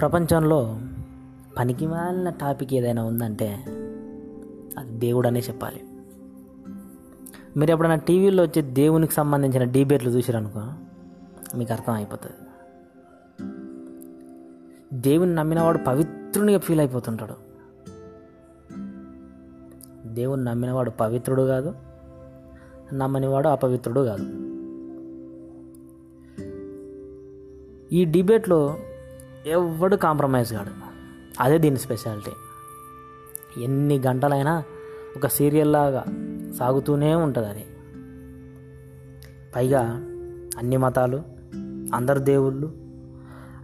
ప్రపంచంలో పనికి మాలిన టాపిక్ ఏదైనా ఉందంటే అది దేవుడు అనే చెప్పాలి. మీరు ఎప్పుడైనా టీవీలో వచ్చే దేవునికి సంబంధించిన డిబేట్లు చూసారనుకో మీకు అర్థం అయిపోతుంది. దేవుని నమ్మినవాడు పవిత్రునిగా ఫీల్ అయిపోతుంటాడు. దేవుని నమ్మినవాడు పవిత్రుడు కాదు నమ్మనివాడు అపవిత్రుడు కాదు. ఈ డిబేట్లో ఎవడు కాంప్రమైజ్ కాడు. అదే దీని స్పెషాలిటీ. ఎన్ని గంటలైనా ఒక సీరియల్ లాగా సాగుతూనే ఉంటుంది అది. పైగా అన్ని మతాలు అందరు దేవుళ్ళు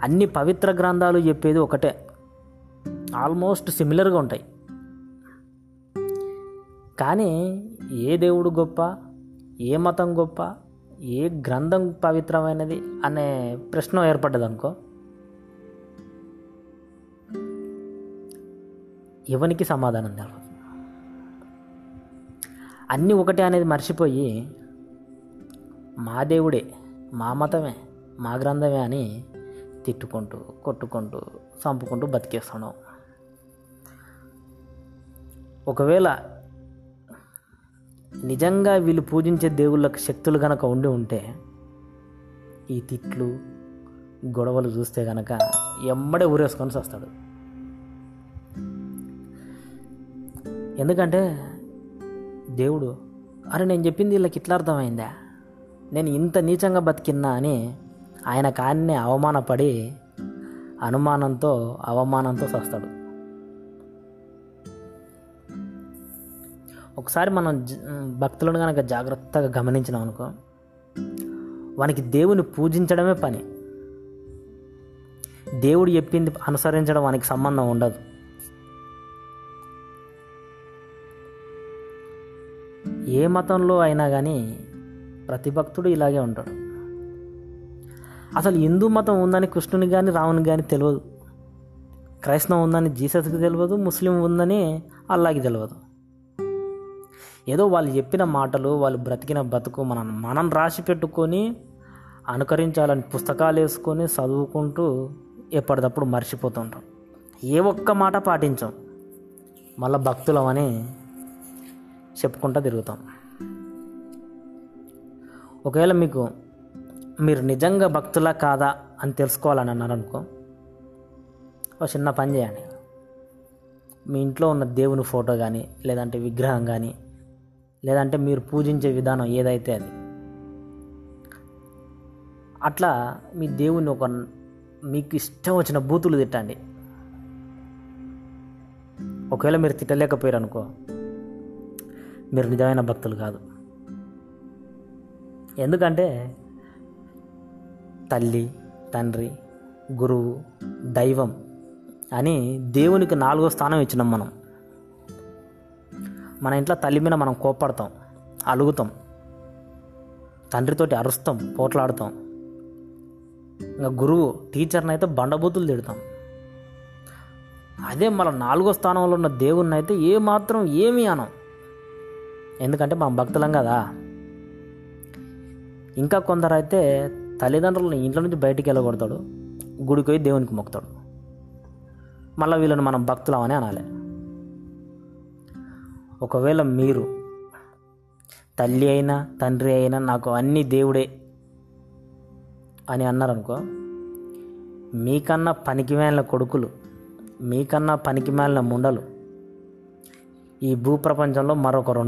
అన్ని పవిత్ర గ్రంథాలు చెప్పేది ఒకటే. ఆల్మోస్ట్ సిమిలర్గా ఉంటాయి. కానీ ఏ దేవుడు గొప్ప ఏ మతం గొప్ప ఏ గ్రంథం పవిత్రమైనది అనే ప్రశ్న ఏర్పడ్డది ఎవనికి సమాధానం తెలియదు అన్నీ ఒకటే అనేది మర్చిపోయి మా దేవుడే మా మతమే మా గ్రంథమే అని తిట్టుకుంటూ కొట్టుకుంటూ చంపుకుంటూ బతికేస్తున్నాం ఒకవేళ నిజంగా వీళ్ళు పూజించే దేవుళ్ళకు శక్తులు కనుక ఉండి ఉంటే ఈ తిట్లు గొడవలు చూస్తే కనుక ఎమ్మడే ఊరేసుకొని వస్తాడు ఎందుకంటే దేవుడు అరే నేను చెప్పింది వీళ్ళకి ఇట్లా అర్థమైందా? నేను ఇంత నీచంగా బతికిన్నా అని ఆయన కాన్నే అవమానపడి అనుమానంతో అవమానంతో వస్తాడు ఒకసారి మనం జ- భక్తులను కనుక జాగ్రత్తగా గమనించినాం అనుకో వానికి దేవుని పూజించడమే పని. దేవుడు చెప్పింది అనుసరించడం వానికి సంబంధం ఉండదు. ఏ మతంలో అయినా కానీ ప్రతి భక్తుడు ఇలాగే ఉంటాడు. అసలు హిందూ మతం ఉందని కృష్ణుని కానీ రాముని కానీ తెలియదు క్రైస్తవం ఉందని జీసస్కి తెలియదు ముస్లిం ఉందని అల్లాకి తెలియదు ఏదో వాళ్ళు చెప్పిన మాటలు వాళ్ళు బ్రతికిన బతుకు మనం మనం రాసి పెట్టుకొని అనుకరించాలని పుస్తకాలు వేసుకొని చదువుకుంటూ ఎప్పటికప్పుడు మర్చిపోతుంటాం. ఏ ఒక్క మాట పాటించాం. మళ్ళీ భక్తులమని చెప్పుకుంటూ తిరుగుతాం. ఒకవేళ మీకు మీరు నిజంగా భక్తులా కాదా అని తెలుసుకోవాలని అన్నారనుకో ఒక చిన్న పని చేయండి. మీ ఇంట్లో ఉన్న దేవుని ఫోటో కానీ లేదంటే విగ్రహం కానీ లేదంటే మీరు పూజించే విధానం ఏదైతే అది అట్లా మీ దేవుని ఒక మీకు ఇష్టం వచ్చిన బూతులు తిట్టండి. ఒకవేళ మీరు తిట్టలేకపోయారు అనుకో మీరు నిజమైన భక్తులు కాదు. ఎందుకంటే తల్లి తండ్రి గురువు దైవం అని దేవునికి నాలుగో స్థానం ఇచ్చినాం మనం. మన ఇంట్లో తల్లి మీద మనం కోప్పడతాం అలుగుతాం తండ్రితోటి అరుస్తాం పోట్లాడుతాం. ఇంకా గురువు టీచర్ని అయితే బండబూతులు తిడతాం. అదే మన నాలుగో స్థానంలో ఉన్న దేవుణ్ణి అయితే ఏమాత్రం ఏమీ అనం ఎందుకంటే మనం భక్తులం కదా. ఇంకా కొందరు అయితే తల్లిదండ్రులను ఇంట్లో నుంచి బయటికి వెళ్ళగొడతాడు గుడికి పోయి దేవునికి మొక్కుతాడు. మళ్ళీ వీళ్ళని మనం భక్తులమని అనాలి. ఒకవేళ మీరు తల్లి అయినా తండ్రి అయినా నాకు అన్నీ దేవుడే అని అన్నారనుకో మీకన్నా పనికిమాలిన కొడుకులు మీకన్నా పనికిమాలిన ముండలు ఈ భూప్రపంచంలో మరొకరు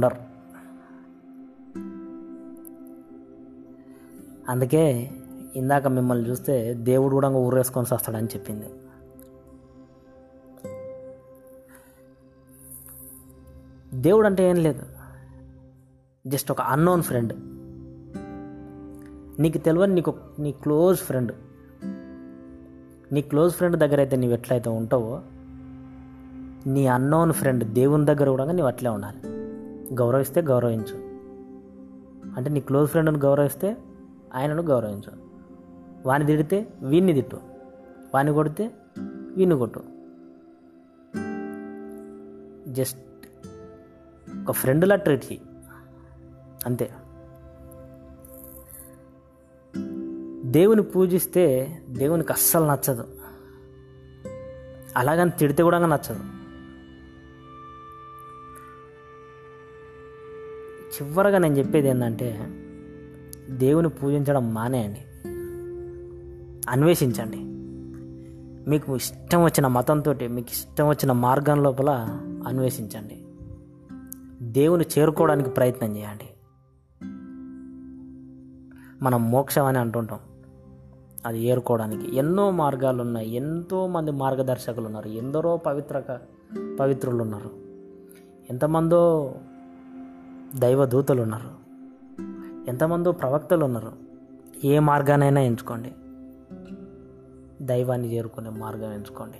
అందుకే ఇందాక మిమ్మల్ని చూస్తే దేవుడు కూడా ఊరేసుకొని వస్తాడని చెప్పింది. దేవుడు అంటే ఏం లేదు. జస్ట్ ఒక అన్నోన్ ఫ్రెండ్. నీకు తెలియని నీకు నీ క్లోజ్ ఫ్రెండ్. నీ క్లోజ్ ఫ్రెండ్ దగ్గర అయితే నీవు ఎట్లయితే ఉంటావో నీ అన్నోన్ ఫ్రెండ్ దేవుని దగ్గర కూడా నీవు అట్లే ఉండాలి. గౌరవిస్తే గౌరవించు. అంటే నీ క్లోజ్ ఫ్రెండ్ని గౌరవిస్తే ఆయనను గౌరవించు. వాని తిడితే వీన్ని తిట్టు. వాని కొడితే వీన్ని కొట్టు. జస్ట్ ఒక ఫ్రెండ్లా ట్రీట్ చేయి అంతే. దేవుని పూజిస్తే దేవునికి అస్సలు నచ్చదు. అలాగని తిడితే కూడా నచ్చదు. చివరగా నేను చెప్పేది ఏంటంటే దేవుని పూజించడం మానేయండి. అన్వేషించండి. మీకు ఇష్టం వచ్చిన మతంతో మీకు ఇష్టం వచ్చిన మార్గం లోపల అన్వేషించండి. దేవుని చేరుకోవడానికి ప్రయత్నం చేయండి. మనం మోక్షం అని అంటుంటాం. అది ఏరుకోవడానికి ఎన్నో మార్గాలు ఉన్నాయి. ఎంతోమంది మార్గదర్శకులు ఉన్నారు. ఎందరో పవిత్ర పవిత్రులు ఉన్నారు. ఎంతమందో దైవదూతలు ఉన్నారు. ఎంతమందో ప్రవక్తలు ఉన్నారు ఏ మార్గానైనా ఎంచుకోండి. దైవాన్ని చేరుకునే మార్గం ఎంచుకోండి.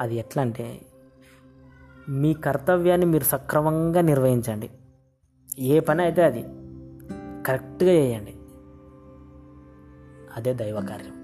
అది ఎట్లా అంటే మీ కర్తవ్యాన్ని మీరు సక్రమంగా నిర్వహించండి. ఏ పని అయితే అది కరెక్ట్గా చేయండి. అదే దైవ కార్యం.